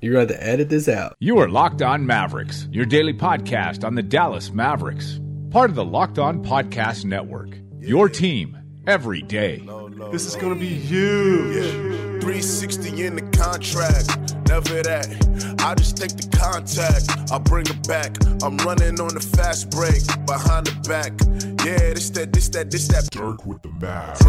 You're going to edit this out. You are Locked On Mavericks, your daily podcast on the Dallas Mavericks, part of the Locked On Podcast Network. Your team every day. This is gonna be huge. 360 in the contract. Never that. I just take the contact. I bring it back. I'm running on the fast break. Behind the back. Yeah, this that, this that, this that. Dirk with the Mavs.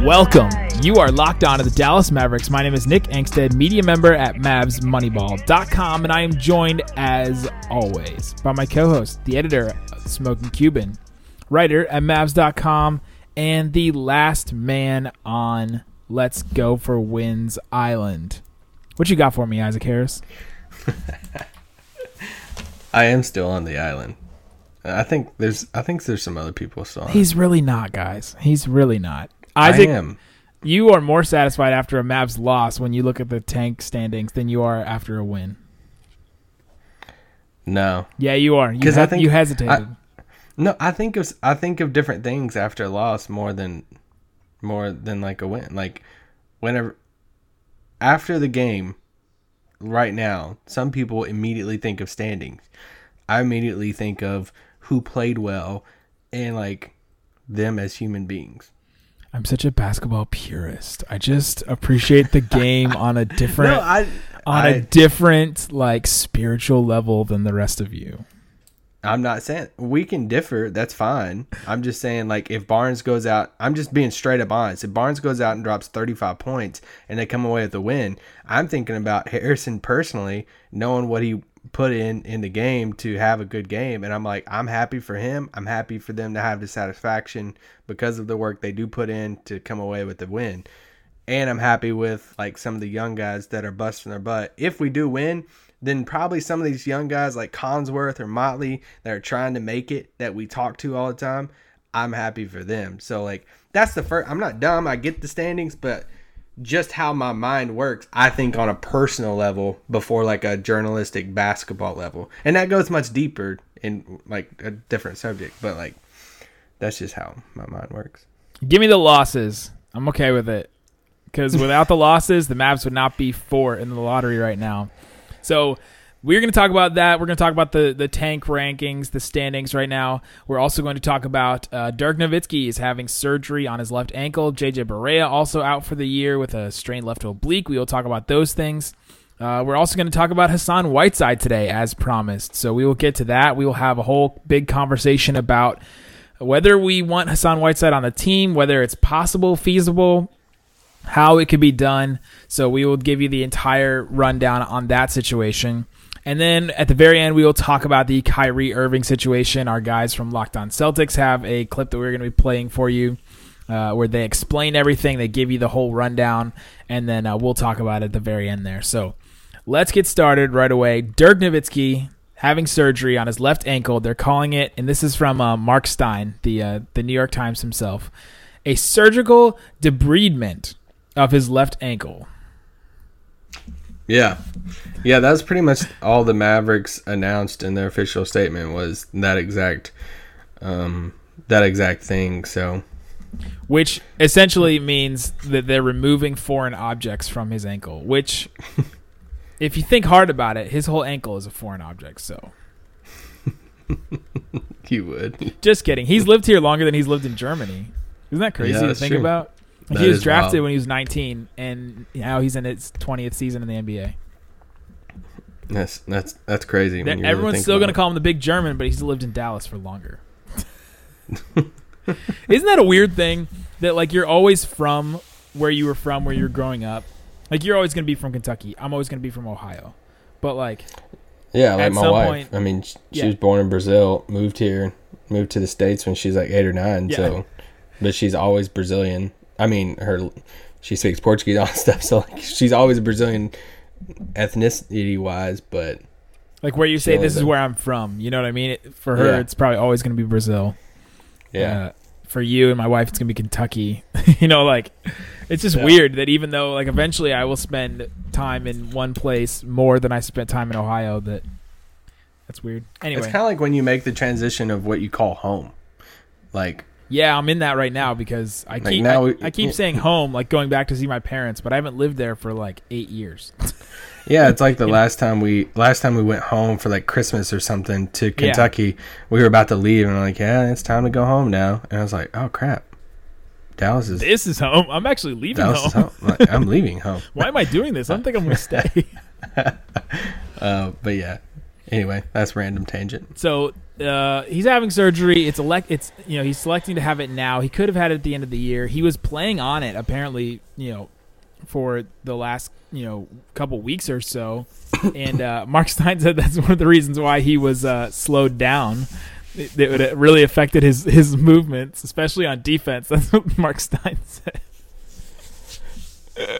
Welcome. You are locked on to the Dallas Mavericks. My name is Nick Angstadt, media member at MavsMoneyball.com, and I am joined, as always, by my co host, the editor of Smoking Cuban, writer at Mavs.com, and the last man on Let's Go for Wins Island. What you got for me, Isaac Harris? I am still on the island. I think there's I think there's some other people still on. He's really not, guys. He's really not. I Isaac, am. You are more satisfied after a Mavs loss when you look at the tank standings than you are after a win. No. Yeah, you are. You, 'Cause I think- you hesitated. No, I think of I think of different things after a loss more than more than like a win. Like whenever after the game right now, some people immediately think of standings. I immediately think of who played well and like them as human beings. I'm such a basketball purist. I just appreciate the game on a different No, I on I, a different like spiritual level than the rest of you. I'm not saying we can differ. That's fine. I'm just saying, like, if Barnes goes out, I'm just being straight up honest. If Barnes goes out and drops 35 points and they come away with a win, I'm thinking about Harrison personally, knowing what he put in in the game to have a good game. And I'm like, I'm happy for him. I'm happy for them to have the satisfaction because of the work they do put in to come away with the win. And I'm happy with like some of the young guys that are busting their butt. If we do win, then probably some of these young guys like Collinsworth or Motley that are trying to make it that we talk to all the time, I'm happy for them. So like that's the first. I'm not dumb. I get the standings, but just how my mind works, I think on a personal level before like a journalistic basketball level, and that goes much deeper in like a different subject. But like that's just how my mind works. Give me the losses. I'm okay with it. Because without the losses, the Mavs would not be four in the lottery right now. So we're going to talk about that. We're going to talk about the, the tank rankings, the standings right now. We're also going to talk about uh, Dirk Nowitzki is having surgery on his left ankle. JJ Barea also out for the year with a strained left oblique. We will talk about those things. Uh, we're also going to talk about Hassan Whiteside today, as promised. So we will get to that. We will have a whole big conversation about whether we want Hassan Whiteside on the team, whether it's possible, feasible, how it could be done. So we will give you the entire rundown on that situation. And then at the very end, we will talk about the Kyrie Irving situation. Our guys from Locked On Celtics have a clip that we're going to be playing for you. Uh, where they explain everything, they give you the whole rundown, and then uh, we'll talk about it at the very end there. So let's get started right away. Dirk Nowitzki having surgery on his left ankle. They're calling it, and this is from uh, Mark Stein, the uh, the New York Times himself, a surgical debridement of his left ankle. Yeah. Yeah, that's pretty much all the Mavericks announced in their official statement was that exact um that exact thing. So which essentially means that they're removing foreign objects from his ankle. Which, if you think hard about it, his whole ankle is a foreign object. So, you would. just kidding. He's lived here longer than he's lived in Germany. Isn't that crazy Yeah, to think true. about? That he was drafted wild. when he was 19, and now he's in his 20th season in the NBA. That's that's that's crazy. That- really everyone's still going to call him the Big German, but he's lived in Dallas for longer. Isn't that a weird thing that like you're always from where you were from, where you're growing up? Like you're always going to be from Kentucky. I'm always going to be from Ohio. But like Yeah, like my wife. point- I mean, she Yeah. was born in Brazil, moved here, moved to the states when she's like eight or nine. Yeah. So, but she's always Brazilian. I mean, her she speaks Portuguese all stuff. So like, she's always a Brazilian ethnicity wise. But like where you say this is where I'm from. You know what I mean? It, for her, Yeah. it's probably always going to be Brazil. yeah, Uh, for you and my wife, it's gonna be Kentucky. you know, like it's just Yeah. weird that even though like eventually I will spend time in one place more than I spent time in Ohio, that that's weird. Anyway, it's kind of like when you make the transition of what you call home. Like Yeah, I'm in that right now because I keep now I, we- I keep saying home, like going back to see my parents, but I haven't lived there for like eight years. Yeah, it's like the last time we last time we went home for like Christmas or something to Kentucky. We were about to leave, and I'm like, "Yeah, it's time to go home now." And I was like, "Oh crap, Dallas is this is home. I'm actually leaving Dallas is home. home. Like, I'm leaving home." Why am I doing this? I don't think I'm going to stay. Uh, but yeah. Anyway, that's random tangent. so uh, he's having surgery. It's elect. It's you know he's selecting to have it now. He could have had it at the end of the year. He was playing on it apparently. You know, for the last you know couple weeks or so. And uh, Mark Stein said that's one of the reasons why he was uh, slowed down. It, it it really affected his his movements, especially on defense. That's what Mark Stein said.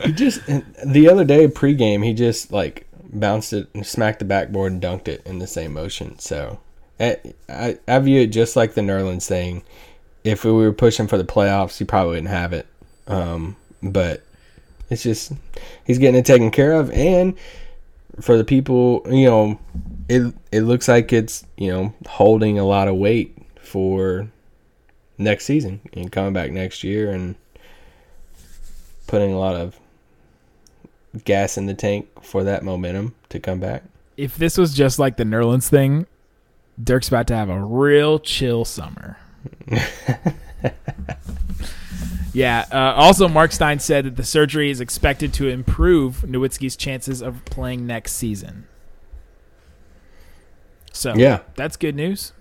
He just the other day pregame, he just like bounced it and smacked the backboard and dunked it in the same motion. So I, I, view it just like the Nerlens thing. If we were pushing for the playoffs, he probably wouldn't have it. Um, but it's just he's getting it taken care of, and for the people, you know, it it looks like it's you know holding a lot of weight for next season and coming back next year and putting a lot of gas in the tank for that momentum to come back. If this was just like the Nerlens thing, Dirk's about to have a real chill summer. yeah. Uh, also, Mark Stein said that the surgery is expected to improve Nowitzki's chances of playing next season. So Yeah. that's good news.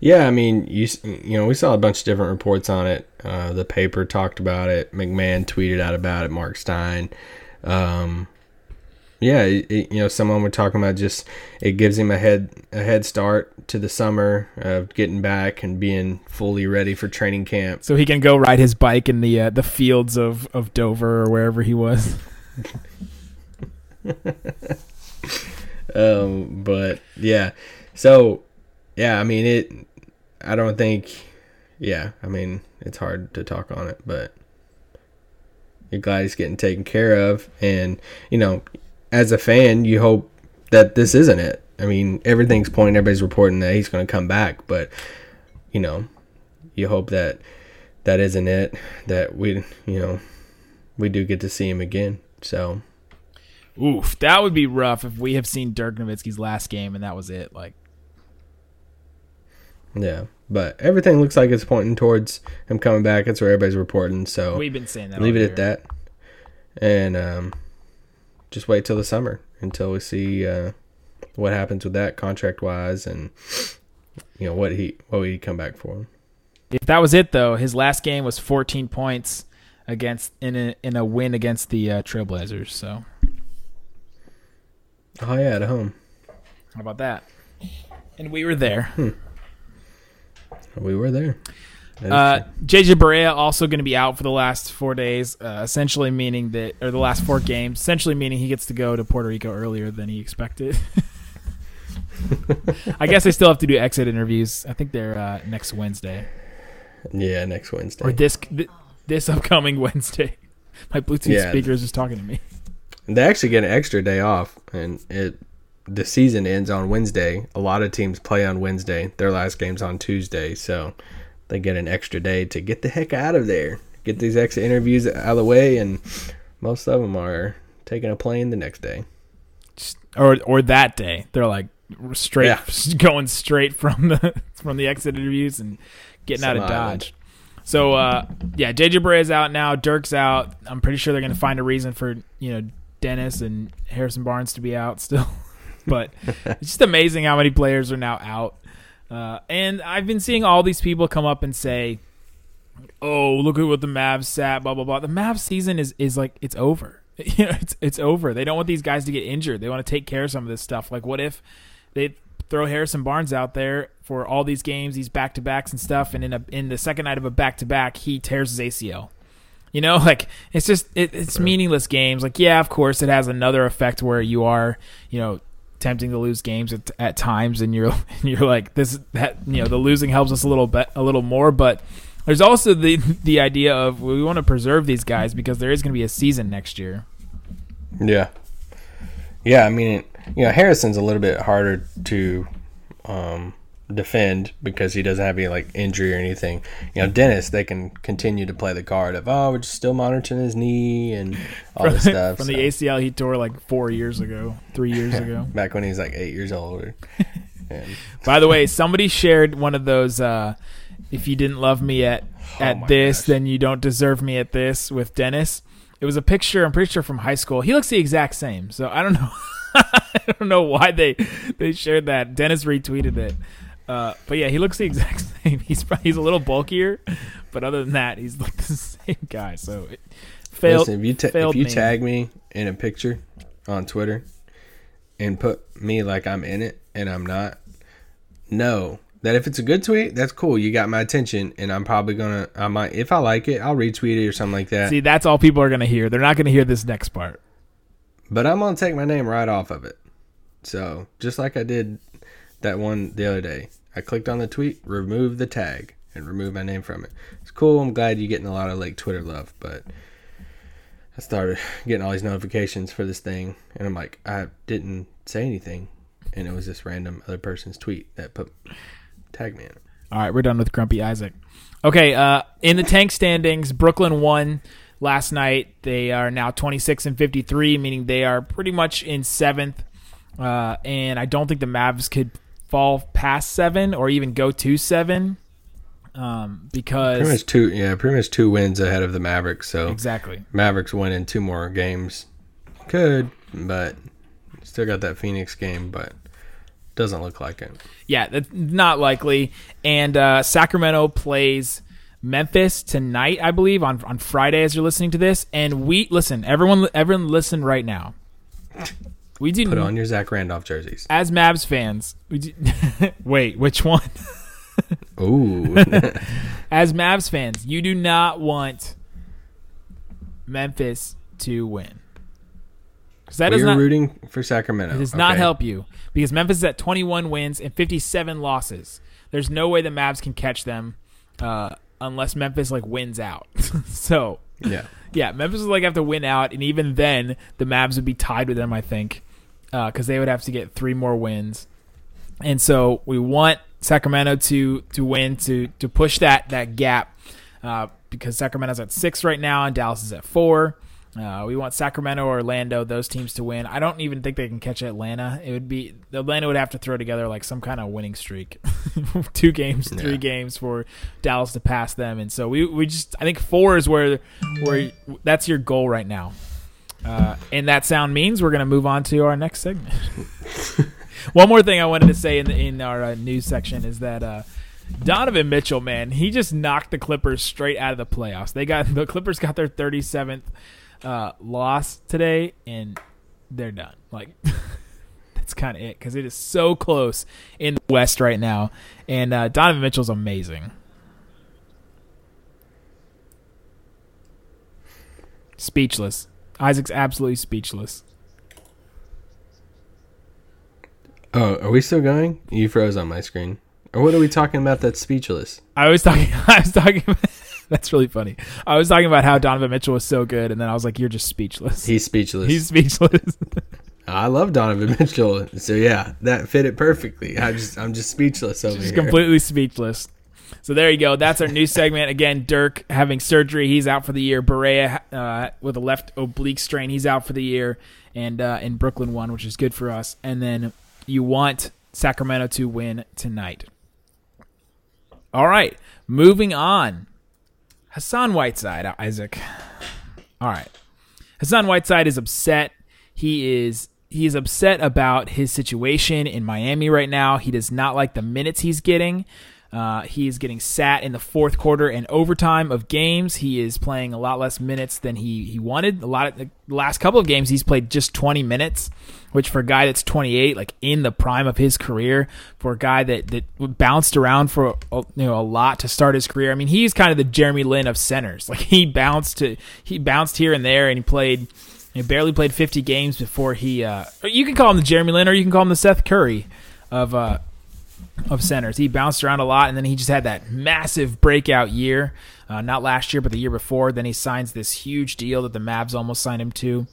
Yeah, I mean, you you know, we saw a bunch of different reports on it. Uh, the paper talked about it. MacMahon tweeted out about it. Mark Stein. Um, yeah, it, you know, someone were talking about just it gives him a head a head start to the summer of getting back and being fully ready for training camp. So he can go ride his bike in the uh, the fields of, of Dover or wherever he was. Um, but yeah, so yeah, I mean it. I don't think. Yeah, I mean it's hard to talk on it, but you're glad he's getting taken care of, and you know, as a fan, you hope that this isn't it. I mean, everything's pointing, everybody's reporting that he's going to come back, but you know, you hope that that isn't it. That we, you know, we do get to see him again. So Oof, that would be rough if we have seen Dirk Nowitzki's last game and that was it. Like, Yeah, but everything looks like it's pointing towards him coming back. That's where everybody's reporting. So we've been saying that. leave it at that, and um, just wait till the summer until we see uh, what happens with that contract wise, and you know what he what would he come back for. If that was it, though, his last game was 14 points against in a in a win against the uh, Trailblazers. So Oh yeah, at home how about that? And we were there. we were there. Uh. JJ Barea also going to be out for the last four days, uh, essentially meaning that, or the last four games, essentially meaning he gets to go to Puerto Rico earlier than he expected. I guess they still have to do exit interviews. I think they're uh, next Wednesday yeah, next Wednesday. or this th- this upcoming Wednesday. My Bluetooth Yeah. speaker is just talking to me. They actually get an extra day off, and it the season ends on Wednesday. A lot of teams play on Wednesday. Their last game's on Tuesday, so they get an extra day to get the heck out of there, get these extra interviews out of the way, and most of them are taking a plane the next day. or or that day. They're like straight Yeah. going straight from the from the exit interviews and getting out of island. Dodge. So uh, yeah, JJ is out now. Dirk's out. I'm pretty sure they're going to find a reason for you know Dennis and Harrison Barnes to be out still. but it's just amazing how many players are now out. Uh, and I've been seeing all these people come up and say, "Oh, look at what the Mavs sat." Blah blah blah. The Mavs season is is like it's over. You know, it's it's over. They don't want these guys to get injured. They want to take care of some of this stuff. Like, what if they throw Harrison Barnes out there for all these games, these back to backs and stuff, and in a in the second night of a back to back, he tears his ACL. You know, like it's just it, it's meaningless games. Like, yeah, of course, it has another effect where you are, you know, tempting to lose games at, at times, and you're and you're like this that you know the losing helps us a little bit a little more, but there's also the the idea of we want to preserve these guys because there is going to be a season next year. Yeah, yeah. I mean, you know, Harrison's a little bit harder to um, defend because he doesn't have any like injury or anything. You know, Dennis, they can continue to play the card of oh, we're just still monitoring his knee and all from, this stuff. from so- the ACL he tore like four years ago, three years ago. back when he was like eight years old. By the way, somebody shared one of those. Uh, if you didn't love me at at Oh this, gosh. then you don't deserve me at this with Dennis. It was a picture. I'm pretty sure from high school. He looks the exact same. So I don't know. I don't know why they they shared that. Dennis retweeted it. Uh, but yeah, he looks the exact same. He's probably, he's a little bulkier, but other than that, he's like the same guy. So it failed. listen, if you ta- if you tag me in a picture on Twitter and put me like I'm in it and I'm not, know that if it's a good tweet, that's cool. You got my attention, and I'm probably gonna I might if I like it, I'll retweet it or something like that. See, that's all people are gonna hear. They're not gonna hear this next part. But I'm gonna take my name right off of it. So just like I did that one the other day, I clicked on the tweet, remove the tag, and remove my name from it. It's cool. I'm glad you're getting a lot of like Twitter love, but I started getting all these notifications for this thing, and I'm like, I didn't say anything, and it was this random other person's tweet that put tag me in it. All right, we're done with Grumpy Isaac. Okay, uh, in the tank standings, Brooklyn won last night. They are now 26 and 53, meaning they are pretty much in seventh. Uh, and I don't think the Mavs could fall past seven or even go to seven um, Pretty because much two, yeah, pretty much two wins ahead of the Mavericks. So exactly. Mavericks win in two more games. Could, but still got that Phoenix game, but doesn't look like it. Yeah, that's not likely. And uh, Sacramento plays Memphis tonight, I believe, on on Friday. As you're listening to this, and we listen, everyone, everyone, listen right now. We do Put on your Zach Randolph jerseys. as Mavs fans. We wait, which one? Ooh, As Mavs fans, you do not want Memphis to win. Because that We're not rooting for Sacramento. It does not help you because Memphis is at 21 wins and 57 losses. There's no way the Mavs can catch them uh, unless Memphis like wins out. so Yeah, yeah, Memphis would like have to win out, and even then the Mavs would be tied with them. I think because they would have to get three more wins, and so we want Sacramento to to win to to push that that gap uh, because Sacramento's at six right now and Dallas is at four. Uh, we want Sacramento or Orlando, those teams to win. I don't even think they can catch Atlanta. It would be Atlanta would have to throw together like some kind of winning streak, two games, three Yeah. games for Dallas to pass them. And so we, we just I think four is where where that's your goal right now. Uh, and that sound means we're gonna move on to our next segment. One more thing I wanted to say in the, in our uh, news section is that uh, Donovan Mitchell, man, he just knocked the Clippers straight out of the playoffs. They got the Clippers got their 37th uh, loss today, and they're done. Like that's kind of it because it is so close in the West right now, and uh, Donovan Mitchell's amazing. Speechless. Isaac's absolutely speechless. Oh, are we still going? You froze on my screen. Or what are we talking about that's speechless? I was talking. I was talking. About, that's really funny. I was talking about how Donovan Mitchell was so good, and then I was like, "You're just speechless." He's speechless. He's speechless. I love Donovan Mitchell. So yeah, that fit it perfectly. I just I'm just speechless over just here. completely speechless. So there you go. That's our new segment. Again, Dirk having surgery. He's out for the year. Barea uh, with a left oblique strain. He's out for the year. And uh, in Brooklyn won, which is good for us. And then you want Sacramento to win tonight. All right, moving on. Hassan Whiteside, Isaac. All right. Hassan Whiteside is upset. He is he is upset about his situation in Miami right now. He does not like the minutes he's getting. Uh, he is getting sat in the fourth quarter and overtime of games. He is playing a lot less minutes than he, he wanted. A lot of the last couple of games, he's played just 20 minutes, which for a guy that's 28, like in the prime of his career, for a guy that that bounced around for you know a lot to start his career. I mean, he's kind of the Jeremy Lin of centers. Like he bounced to he bounced here and there, and he played. He barely played 50 games before he. Uh, you can call him the Jeremy Lin, or you can call him the Seth Curry of uh, of centers. He bounced around a lot, and then he just had that massive breakout year. Uh, not last year, but the year before. Then he signs this huge deal that the Mavs almost signed him to.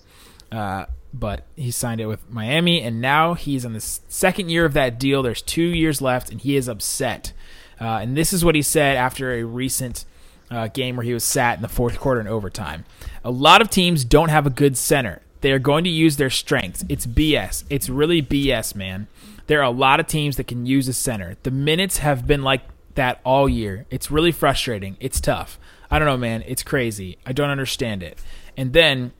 Uh, but he signed it with Miami, and now he's in the second year of that deal. There's two years left, and he is upset. Uh, and this is what he said after a recent uh, game where he was sat in the fourth quarter in overtime. A lot of teams don't have a good center. They are going to use their strengths. It's BS. It's really BS, man. There are a lot of teams that can use a center. The minutes have been like that all year. It's really frustrating. It's tough. I don't know, man. It's crazy. I don't understand it. And then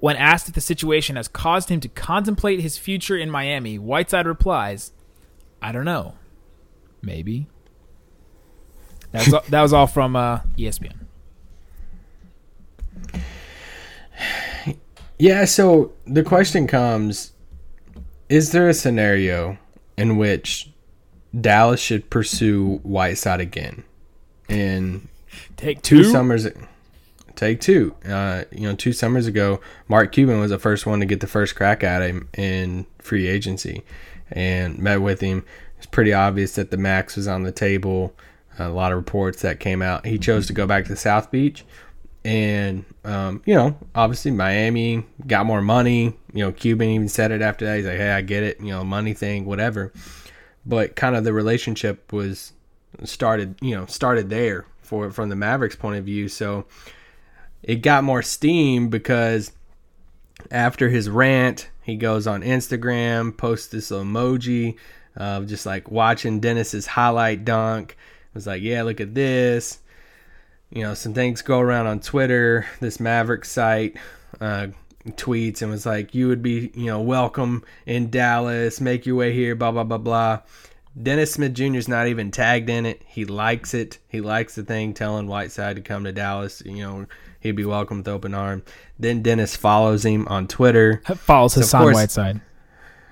when asked if the situation has caused him to contemplate his future in Miami, Whiteside replies, I don't know. Maybe. That was all, that was all from uh, ESPN. Yeah, so the question comes Is there a scenario in which Dallas should pursue Whiteside again? And Take two two. summers take two. Uh, you know, two summers ago, Mark Cuban was the first one to get the first crack at him in free agency and met with him. It's pretty obvious that the max was on the table. A lot of reports that came out. He chose to go back to South Beach. And, um, you know, obviously Miami got more money. You know, Cuban even said it after that. He's like, hey, I get it. You know, money thing, whatever. But kind of the relationship was started, you know, started there for from the Mavericks point of view. So it got more steam because after his rant, he goes on Instagram, posts this emoji of just like watching Dennis's highlight dunk. It was like, yeah, look at this. You know, some things go around on Twitter. This Maverick site uh, tweets and was like, you would be, you know, welcome in Dallas. Make your way here. Blah blah blah blah. Dennis Smith Jr. is not even tagged in it. He likes it. He likes the thing telling Whiteside to come to Dallas. You know, he'd be welcome with open arm. Then Dennis follows him on Twitter. Follows So, Hassan course- Whiteside.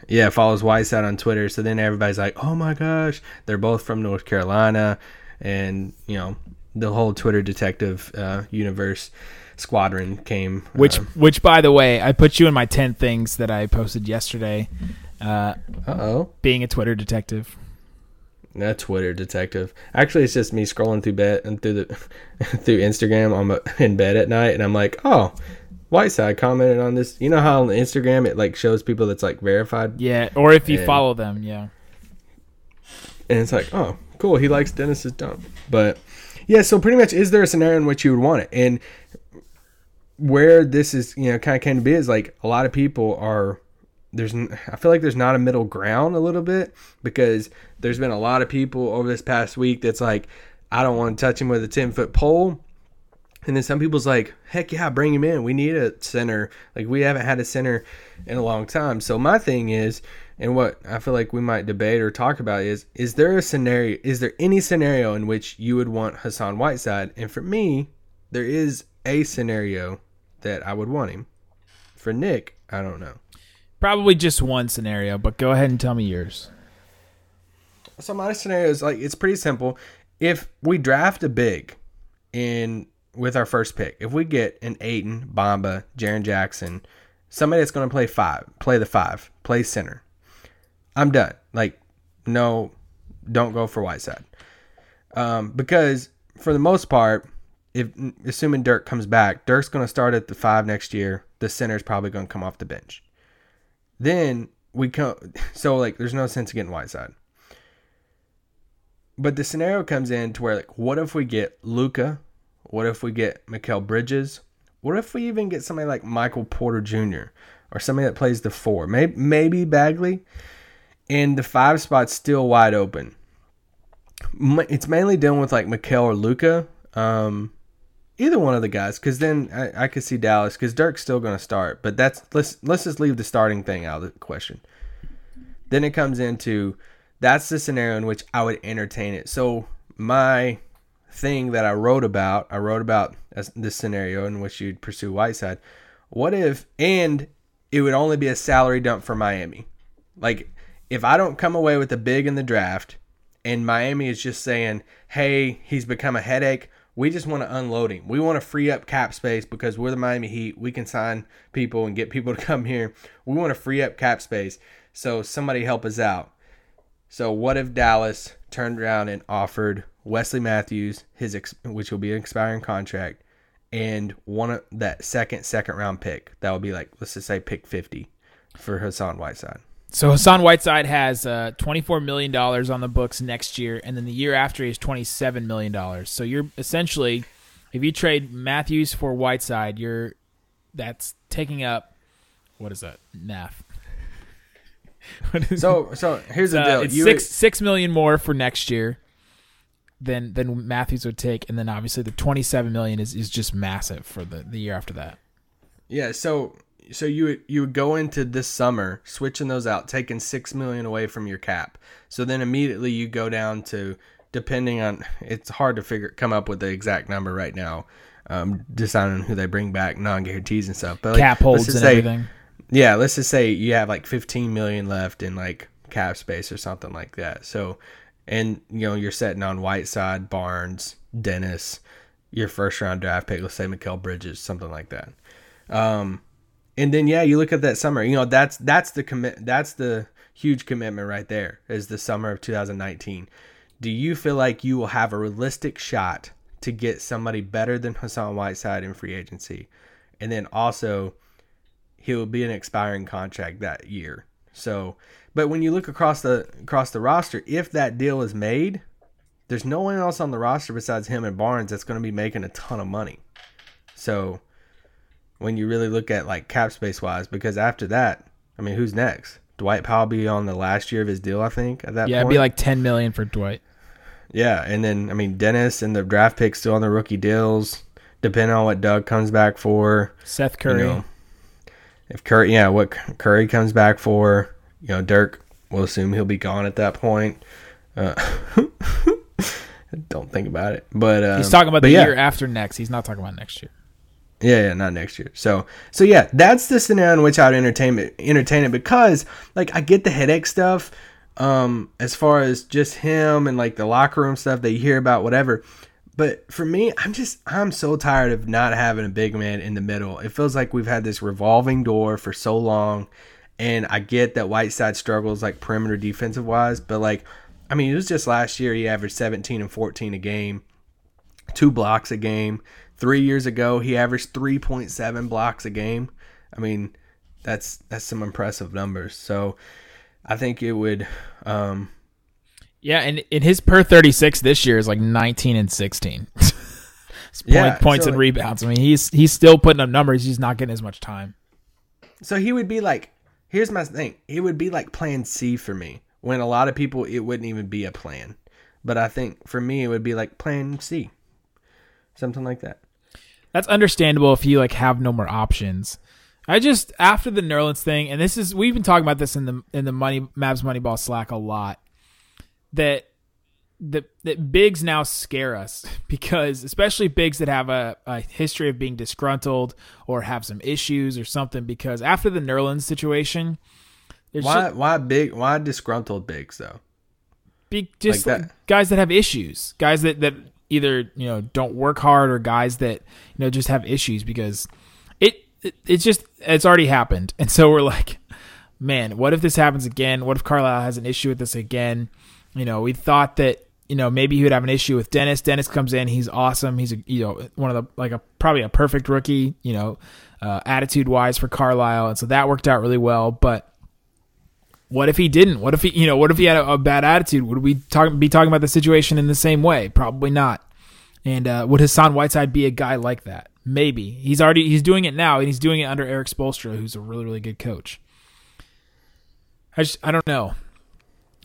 Yeah, follows Whiteside on Twitter. So then everybody's like, "Oh my gosh, they're both from North Carolina," and you know, the whole Twitter detective uh, universe squadron came. Which, uh which, by the way, I put you in my ten things that I posted yesterday. Uh, oh, being a Twitter detective. that Twitter detective. Actually, it's just me scrolling through bed and through the through Instagram. I'm in bed at night, and I'm like, "Oh." Whiteside commented on this. You know how on Instagram it like shows people that's like verified, Yeah, or if you And- follow them, yeah. and it's like, oh, cool, he likes Dennis's dunk. But yeah, so pretty much, is there a scenario in which you would want it? And where this is, you know, kind of came to be is like a lot of people are. There's, I feel like there's not a middle ground a little bit because there's been a lot of people over this past week that's like, I don't want to touch him with a ten foot pole. And then some people's like, heck yeah, bring him in. We need a center. Like we haven't had a center in a long time. So my thing is, and what I feel like we might debate or talk about is, is there a scenario? Is there any scenario in which you would want Hassan Whiteside? And for me, there is a scenario that I would want him. For Nick, I don't know. Probably just one scenario, but go ahead and tell me yours. So my scenario is like it's pretty simple. If we draft a big in with our first pick, if we get an Ayton, Bomba, Jaren Jackson, somebody that's going to play five, play the five, play center, I'm done. Like, no, don't go for Whiteside. Um, because for the most part, if assuming Dirk comes back, Dirk's going to start at the five next year. The center's probably going to come off the bench. Then we come, so like, there's no sense getting Whiteside. But the scenario comes in to where like, what if we get Luka? What if we get Mikal Bridges? What if we even get somebody like Michael Porter Jr. or somebody that plays the four? Maybe maybe Bagley, and the five spot's still wide open. It's mainly dealing with like Mikal or Luka. Um, either one of the guys, because then I, I could see Dallas because Dirk's still going to start. But that's let's let's just leave the starting thing out of the question. Then it comes into that's the scenario in which I would entertain it. So my thing that I wrote about, I wrote about this scenario in which you'd pursue Whiteside. What if and it would only be a salary dump for Miami? Like if I don't come away with a big in the draft and Miami is just saying, "Hey, he's become a headache. We just want to unload him. We want to free up cap space because we're the Miami Heat. We can sign people and get people to come here. We want to free up cap space. So somebody help us out." So what if Dallas turned around and offered Wesley Matthews his ex- which will be an expiring contract and one of that second second round pick. That would be like let's just say pick fifty for Hassan Whiteside. So Hassan Whiteside has uh, $24 million on the books next year, and then the year after he has $27 million. So you're essentially, if you trade Matthews for Whiteside, you're that's taking up what is that math? So so here's the Uh, deal. it's You- six six million more for next year than than Matthews would take, and then obviously the twenty seven million is, is just massive for the, the year after that. Yeah, so so you would you would go into this summer switching those out, taking six million away from your cap. So then immediately you go down to depending on it's hard to figure come up with the exact number right now. Um, deciding who they bring back, non guarantees and stuff. But like, Cap holds and say- everything. Yeah, let's just say you have like 15 million left in like cap space or something like that. So, and you know you're setting on Whiteside, Barnes, Dennis, your first round draft pick. Let's say Mikal Bridges, something like that. Um, and then yeah, you look at that summer. You know that's that's the commit. That's the huge commitment right there. Is the summer of 2019. Do you feel like you will have a realistic shot to get somebody better than Hassan Whiteside in free agency, and then also he will be an expiring contract that year. So, but when you look across the across the roster, if that deal is made, there's no one else on the roster besides him and Barnes that's going to be making a ton of money. So, when you really look at like cap space wise, because after that, I mean, who's next? Dwight Powell be on the last year of his deal, I think. At that Yeah, it'd be like ten million for Dwight. yeah, and then I mean Dennis and the draft picks still on the rookie deals, depending on what Doug comes back for. Seth Curry. You know, if Curry, yeah, what Curry comes back for, you know, Dirk, we'll assume he'll be gone at that point. Uh, don't think about it, but um, He's talking about the yeah, year after next. He's not talking about next year. Yeah, yeah, not next year. So, so yeah, that's the scenario in which I'd entertain it, entertain it because, like, I get the headache stuff, um, as far as just him and like the locker room stuff that you hear about, whatever. But for me, I'm just I'm so tired of not having a big man in the middle. It feels like we've had this revolving door for so long, and I get that Whiteside struggles like perimeter defensive wise, but like, I mean, it was just last year he averaged 17 and 14 a game two blocks a game. Three years ago, he averaged 3.7 blocks a game. I mean, that's that's some impressive numbers. So, I think it would. Um, Yeah, and in his per thirty six this year is like nineteen and sixteen. It's point, Yeah, points so, and rebounds. I mean, he's he's still putting up numbers. He's not getting as much time. so he would be like. Here's my thing. It would be like Plan C for me. When a lot of people, it wouldn't even be a plan. But I think for me, it would be like Plan C, something like that. That's understandable if you like have no more options. I just after the Nerlens thing, and this is we've been talking about this in the in the money Mavs Moneyball Slack a lot. That that that bigs now scare us because especially bigs that have a, a history of being disgruntled or have some issues or something. Because after the Nerlens situation, Why? just, Why big? Why disgruntled bigs though? be just like that. guys that have issues, guys that that either you know don't work hard or guys that you know just have issues because it, it it's just it's already happened, and so we're like, man, what if this happens again? What if Carlisle has an issue with this again? You know, we thought that you know maybe he would have an issue with Dennis. Dennis comes in, he's awesome. He's a you know one of the like a probably a perfect rookie. You know, uh, attitude wise for Carlisle, and so that worked out really well, but what if he didn't? What if he, you know, what if he had a, a bad attitude? Would we talk, be talking about the situation in the same way? Probably not. And uh, would Hassan Whiteside be a guy like that? Maybe. He's already he's doing it now, and he's doing it under Erik Spoelstra, who's a really really good coach. I just I don't know.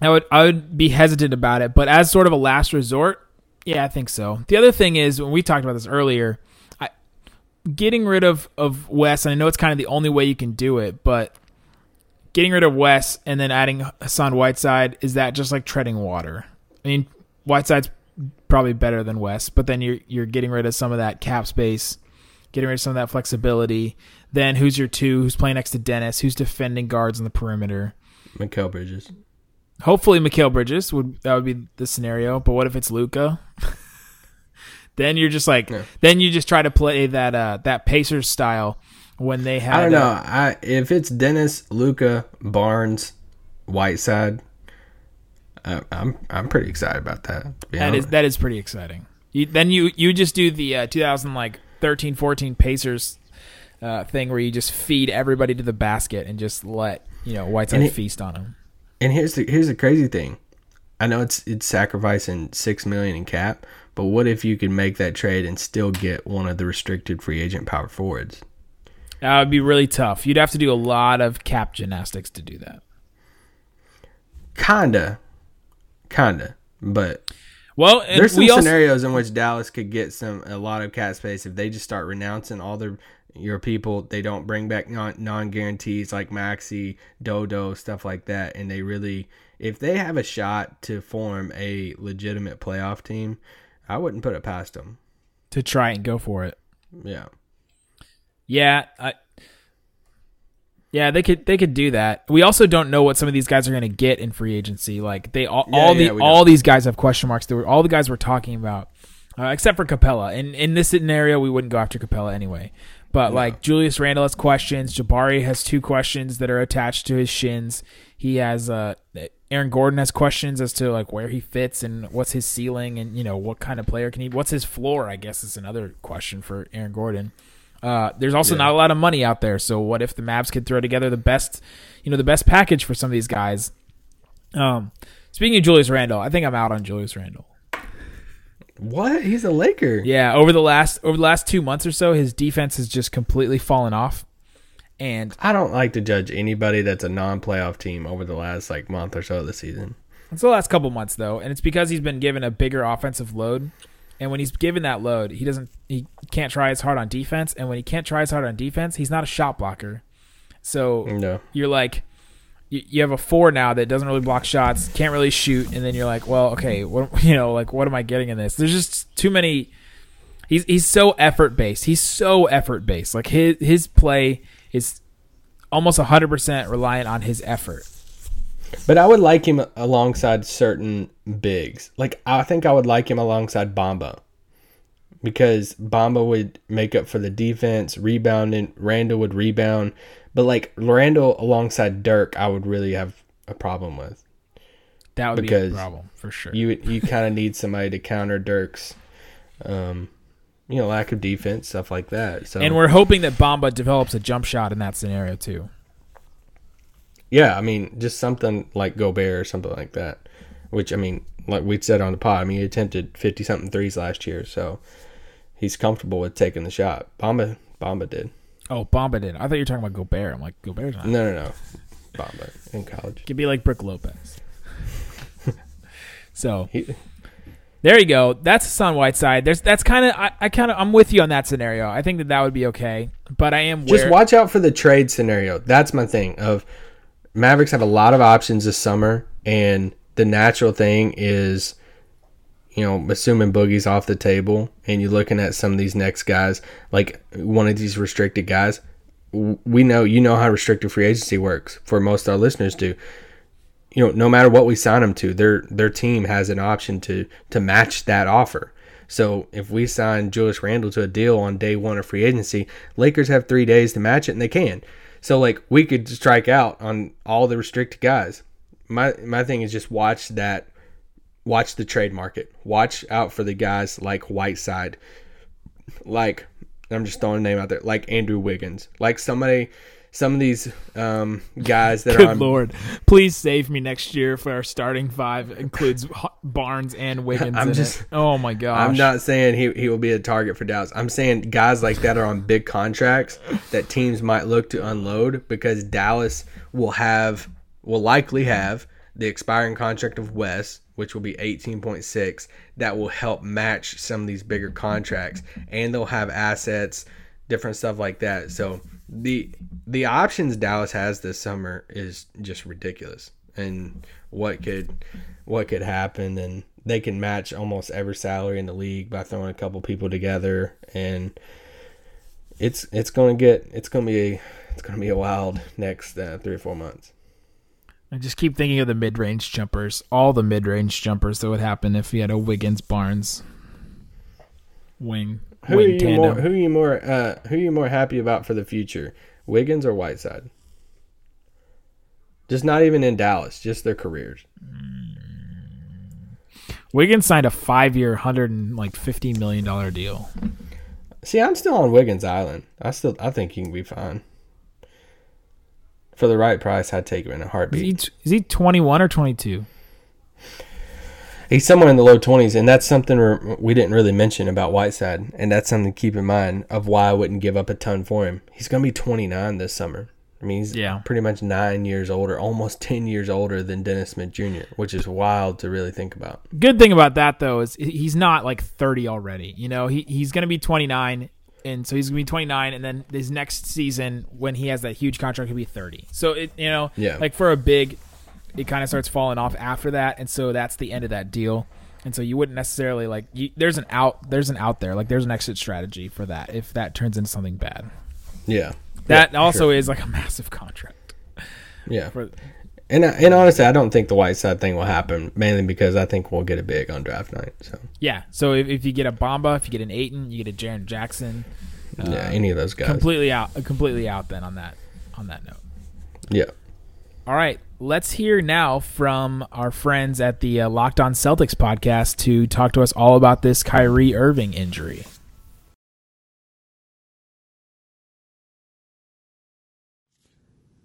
I would I would be hesitant about it, but as sort of a last resort, yeah, I think so. The other thing is when we talked about this earlier, I getting rid of of Wes. And I know it's kind of the only way you can do it, but getting rid of Wes and then adding Hassan Whiteside is that just like treading water? I mean, Whiteside's probably better than Wes, but then you're you're getting rid of some of that cap space, getting rid of some of that flexibility. Then who's your two? Who's playing next to Dennis? Who's defending guards on the perimeter? Mikal Bridges. Hopefully, Mikal Bridges would that would be the scenario. But what if it's Luka? then you're just like, Yeah. then you just try to play that uh, that Pacers style when they had. I don't know. uh, I if it's Dennis, Luka, Barnes, Whiteside, uh, I'm I'm pretty excited about that. To be That is honest. that is pretty exciting. You, then you you just do the uh, 2000 like 13 14 Pacers uh, thing where you just feed everybody to the basket and just let you know Whiteside it- feast on them. And here's the here's the crazy thing. I know it's it's sacrificing six million in cap, but what if you could make that trade and still get one of the restricted free agent power forwards? That would be really tough. You'd have to do a lot of cap gymnastics to do that. Kinda, kinda, but Well, there's some we also, scenarios in which Dallas could get some a lot of cap space if they just start renouncing all their your people. They don't bring back non non guarantees like Maxi, Dodo, stuff like that, and they really if they have a shot to form a legitimate playoff team, I wouldn't put it past them. to try and go for it. Yeah. Yeah, I, yeah, they could they could do that. We also don't know what some of these guys are going to get in free agency. Like they all, Yeah, all yeah, the all these guys have question marks. They were, all the guys we're talking about, uh, except for Capela. And in this scenario, we wouldn't go after Capela anyway. But like Julius Randle has questions. Jabari has two questions that are attached to his shins. He has uh, Aaron Gordon has questions as to like where he fits and what's his ceiling and you know what kind of player can he. What's his floor? I guess is another question for Aaron Gordon. Uh, there's also not a lot of money out there. So what if the Mavs could throw together the best, you know, the best package for some of these guys? Um, speaking of Julius Randle, I think I'm out on Julius Randle. What? He's a Laker. Yeah, over the last over the last two months or so, his defense has just completely fallen off. And I don't like to judge anybody that's a non-playoff team over the last like month or so of the season. it's the last couple months though, and it's because he's been given a bigger offensive load. And when he's given that load, he doesn't he can't try as hard on defense. And when he can't try as hard on defense, he's not a shot blocker. So No. you're like you, you have a four now that doesn't really block shots, can't really shoot, and then you're like, well, okay, what you know, like what am I getting in this? There's just too many. He's he's so effort based. He's so effort based. Like his his play is almost 100% reliant on his effort. But I would like him alongside certain bigs. Like I think I would like him alongside Bamba. Because Bamba would make up for the defense, rebounding, Randle would rebound. But like Randle alongside Dirk, I would really have a problem with. That would Because be a problem for sure. You you kind of need somebody to counter Dirk's um you know, lack of defense, stuff like that. So and we're hoping that Bamba develops a jump shot in that scenario too. Yeah, I mean, just something like Gobert or something like that. Which I mean, like we said on the pod, I mean, he attempted fifty something threes last year, so he's comfortable with taking the shot. Bamba, Bamba did. Oh, Bamba did. I thought you were talking about Gobert. I'm like, Gobert's not. No, no, no, Bamba in college. Could be like Brick Lopez. so He, there you go. That's Hassan Whiteside. There's that's kind of I, I kind of I'm with you on that scenario. I think that that would be okay. But I am just where, watch out for the trade scenario. That's my thing. Of Mavericks have a lot of options this summer, and the natural thing is, you know, assuming Boogie's off the table, and you're looking at some of these next guys, like one of these restricted guys. We know you know how restricted free agency works. For most of our listeners, do you know? No matter what we sign them to, their their team has an option to to match that offer. So if we sign Julius Randle to a deal on day one of free agency, Lakers have three days to match it, and they can. So like we could strike out on all the restricted guys. My my thing is just watch that, watch the trade market. Watch out for the guys like Whiteside, like I'm just throwing a name out there, like Andrew Wiggins, like somebody, some of these um, guys that are Good on lord, please save me next year for our starting five includes Barnes and Wiggins. I'm just- it. oh my god. I'm not saying he, he will be a target for Dallas. I'm saying guys like that are on big contracts that teams might look to unload because Dallas will have will likely have the expiring contract of West, which will be 18.6, that will help match some of these bigger contracts, and they'll have assets, different stuff like that. So the the options Dallas has this summer is just ridiculous, and what could what could happen, and they can match almost every salary in the league by throwing a couple people together, and it's it's gonna get it's gonna be a, it's gonna be a wild next uh, three or four months. I just keep thinking of the mid-range jumpers, all the mid-range jumpers that would happen if you had a Wiggins Barnes wing Who are you tandem. more who are you more uh, who are you more happy about for the future, Wiggins or Whiteside? Just not even in Dallas, just their careers. Wiggins signed a five-year, hundred and like fifty million dollar deal. See, I'm still on Wiggins Island. I still I think he can be fine. For the right price, I'd take him in a Is heartbeat. he, is he 21 or 22? He's somewhere in the low 20s, and that's something we're, didn't really mention about Whiteside, and that's something to keep in mind of why I wouldn't give up a ton for him. He's going to be 29 this summer. I mean, he's Yeah. pretty much nine years older, almost 10 years older than Dennis Smith Jr., which is wild to really think about. Good thing about that though is he's not like 30 already. You know, he he's going to be 29 and so he's going to be 29 and then his next season when he has that huge contract he'll be 30. So it you know, Yeah. like for a big it kind of starts falling off after that and so that's the end of that deal. And so you wouldn't necessarily like you, there's an out there's an out there like there's an exit strategy for that if that turns into something bad. Yeah. That Yeah, also sure. is like a massive contract. Yeah. For And, uh, and honestly, I don't think the Whiteside thing will happen, mainly because I think we'll get a big on draft night. So, yeah, so if, if you get a Bamba, if you get an Ayton, you get a Jaren Jackson, yeah, uh, any of those guys. completely out completely out then on that on that note. Yeah. All right, let's hear now from our friends at the uh, Locked On Celtics podcast to talk to us all about this Kyrie Irving injury.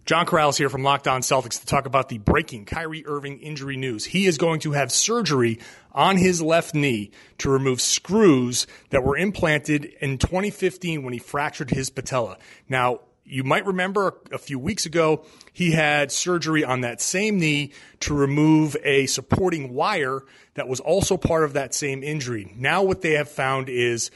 John Karalis here from Locked On Celtics to talk about the breaking Kyrie Irving injury news. He is going to have surgery on his left knee to remove screws that were implanted in 2015 when he fractured his patella. Now, you might remember a few weeks ago, he had surgery on that same knee to remove a supporting wire that was also part of that same injury. Now, what they have found is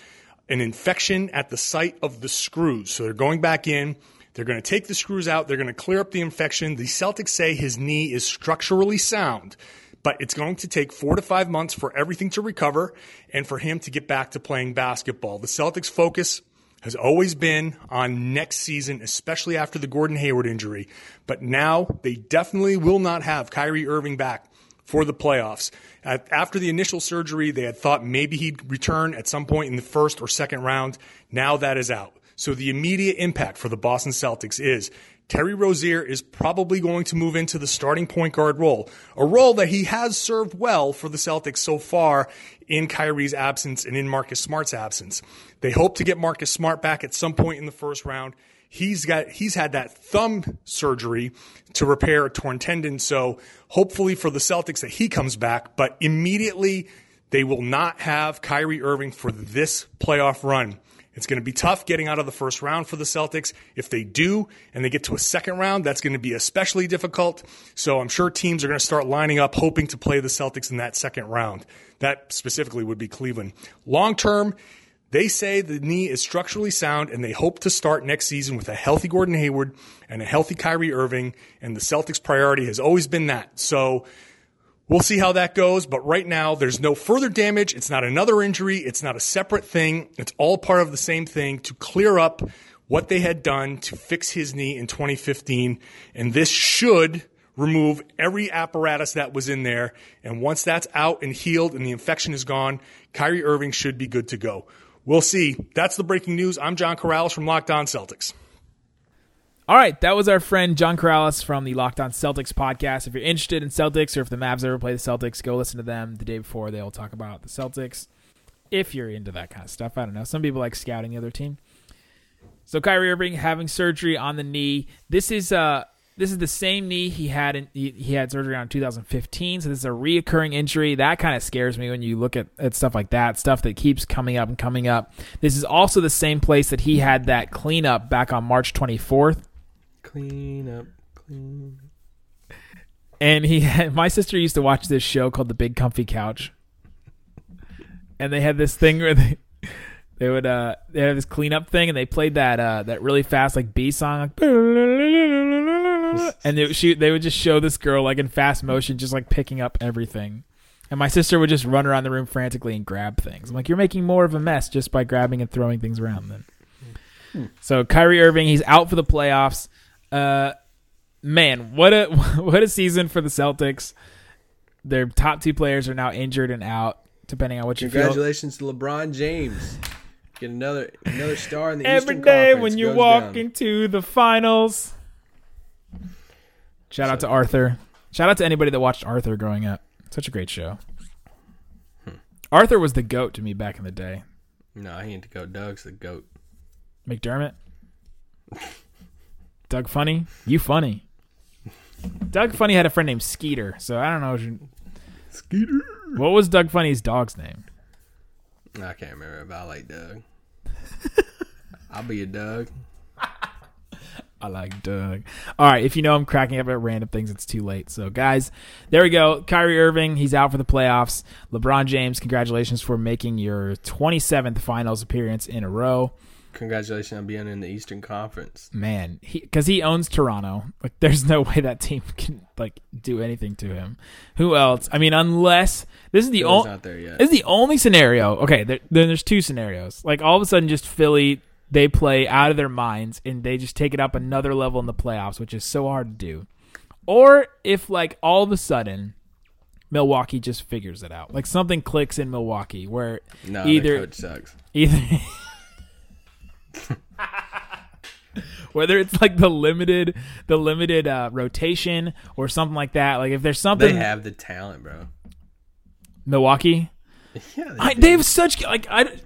an infection at the site of the screws. So they're going back in. They're going to take the screws out. They're going to clear up the infection. The Celtics say his knee is structurally sound, but it's going to take four to five months for everything to recover and for him to get back to playing basketball. The Celtics focus has always been on next season, especially after the Gordon Hayward injury. But now they definitely will not have Kyrie Irving back for the playoffs. After the initial surgery, they had thought maybe he'd return at some point in the first or second round. Now that is out. So the immediate impact for the Boston Celtics is Terry Rozier is probably going to move into the starting point guard role, a role that he has served well for the Celtics so far in Kyrie's absence and in Marcus Smart's absence. They hope to get Marcus Smart back at some point in the first round. He's got he's had that thumb surgery to repair a torn tendon, so hopefully for the Celtics that he comes back, but immediately they will not have Kyrie Irving for this playoff run. It's going to be tough getting out of the first round for the Celtics. If they do and they get to a second round, that's going to be especially difficult. So I'm sure teams are going to start lining up hoping to play the Celtics in that second round. That specifically would be Cleveland. Long term, they say the knee is structurally sound and they hope to start next season with a healthy Gordon Hayward and a healthy Kyrie Irving. And the Celtics' priority has always been that. So We'll see how that goes, but right now there's no further damage. It's not another injury. It's not a separate thing. It's all part of the same thing to clear up what they had done to fix his knee in 2015. And this should remove every apparatus that was in there. And once that's out and healed and the infection is gone, Kyrie Irving should be good to go. We'll see. That's the breaking news. I'm John Karalis from Locked On Celtics. All right, that was our friend John Karalis from the Locked On Celtics podcast. If you're interested in Celtics or if the Mavs ever play the Celtics, go listen to them the day before. They'll talk about the Celtics. If you're into that kind of stuff, I don't know. Some people like scouting the other team. So Kyrie Irving having surgery on the knee. This is uh this is the same knee he had in he, he had surgery on in 2015. So this is a reoccurring injury. That kind of scares me when you look at, at stuff like that, stuff that keeps coming up and coming up. This is also the same place that he had that cleanup back on March 24th. Clean up. Clean. and he had, my sister used to watch this show called The Big Comfy Couch, and they had this thing where they they would uh they had this cleanup thing, and they played that uh that really fast like B song, like, and they she they would just show this girl like in fast motion, just like picking up everything. And my sister would just run around the room frantically and grab things. I'm like, you're making more of a mess just by grabbing and throwing things around. Then, so Kyrie Irving, he's out for the playoffs. Uh, man, what a what a season for the Celtics. Their top two players are now injured and out, depending on what you feel. Congratulations to LeBron James. Get another another star in the Every Eastern day Conference when you walk down. into the finals. Shout out to Arthur. Shout out to anybody that watched Arthur growing up. Such a great show. Hmm. Arthur was the goat to me back in the day. No, he ain't the goat. Doug's the goat. McDermott. Doug Funnie. You funny. Doug Funnie had a friend named Skeeter, so I don't know. you- Skeeter. What was Doug Funnie's dog's name? I can't remember, but I like Doug. I'll be a Doug. I like Doug. All right, if you know I'm cracking up at random things, it's too late. So, guys, there we go. Kyrie Irving, he's out for the playoffs. LeBron James, congratulations for making your 27th finals appearance in a row. Congratulations on being in the Eastern Conference. Man, because he owns Toronto. Like, there's no way that team can like do anything to him. Who else? I mean, unless this is the only not there yet. This is the only scenario. Okay, there, then there's two scenarios. Like all of a sudden, just Philly, they play out of their minds and they just take it up another level in the playoffs, which is so hard to do. Or if like all of a sudden, Milwaukee just figures it out. Like something clicks in Milwaukee where No, either coach sucks. either whether it's like the limited the limited uh, rotation or something like that. Like if there's something, They have the talent, bro. Milwaukee. Yeah, they I, they have such like I.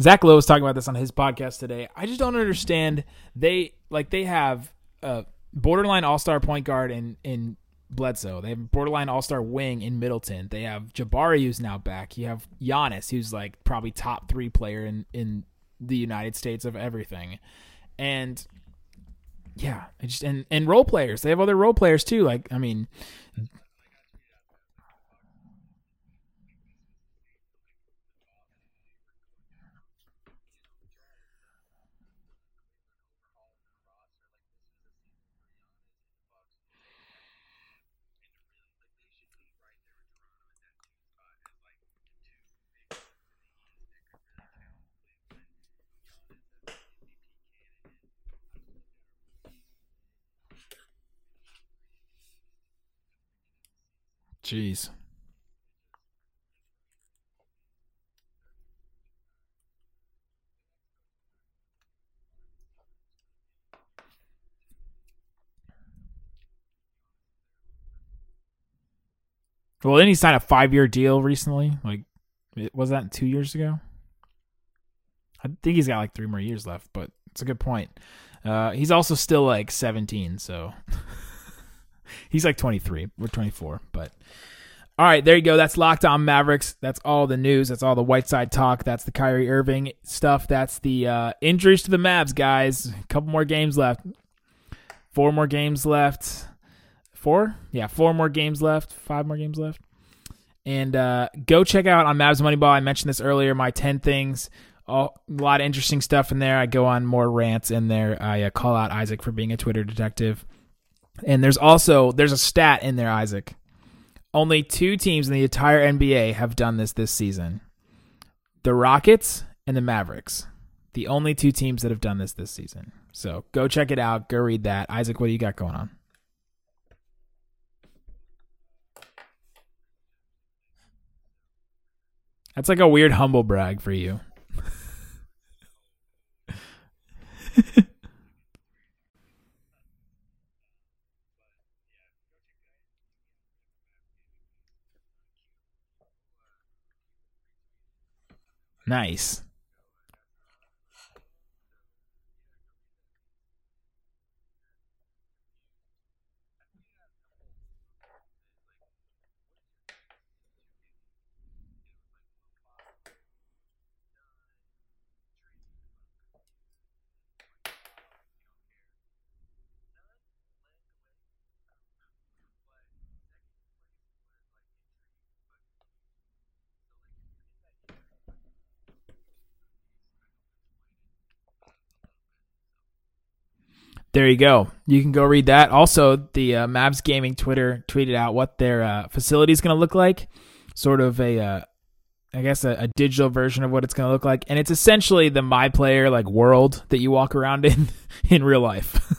Zach Lowe was talking about this on his podcast today. I just don't understand. They like they have a borderline all star point guard in in Bledsoe. They have a borderline all star wing in Middleton. They have Jabari who's now back. You have Giannis who's like probably top three player in in the United States of everything, and yeah, just and and role players. They have other role players too. Like I mean, jeez. Well, didn't he sign a five year deal recently? Like, was that two years ago? I think he's got like three more years left, but it's a good point. Uh, he's also still like 17, so he's like 23 or 24. But all right, there you go. That's Locked On Mavericks. That's all the news. That's all the Whiteside talk. That's the Kyrie Irving stuff. That's the uh, injuries to the Mavs, guys. A couple more games left. Four more games left. Four? Yeah, four more games left. Five more games left. And uh, go check out on Mavs Moneyball. I mentioned this earlier. My ten things. All, a lot of interesting stuff in there. I go on more rants in there. I uh, call out Isaac for being a Twitter detective. And there's also there's a stat in there, Isaac. Only two teams in the entire NBA have done this this season: the Rockets and the Mavericks. The only two teams that have done this this season. So go check it out. Go read that. Isaac, what do you got going on? That's like a weird humble brag for you. Nice. There you go. You can go read that. Also, the uh, Mavs Gaming Twitter tweeted out what their uh, facility is going to look like. Sort of a, uh, I guess, a, a digital version of what it's going to look like, and it's essentially the My Player like world that you walk around in in real life.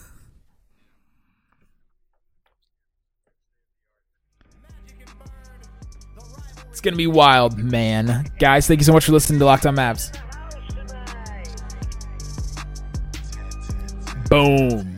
it's going to be wild, man. Guys, thank you so much for listening to Locked On Mavs. Boom.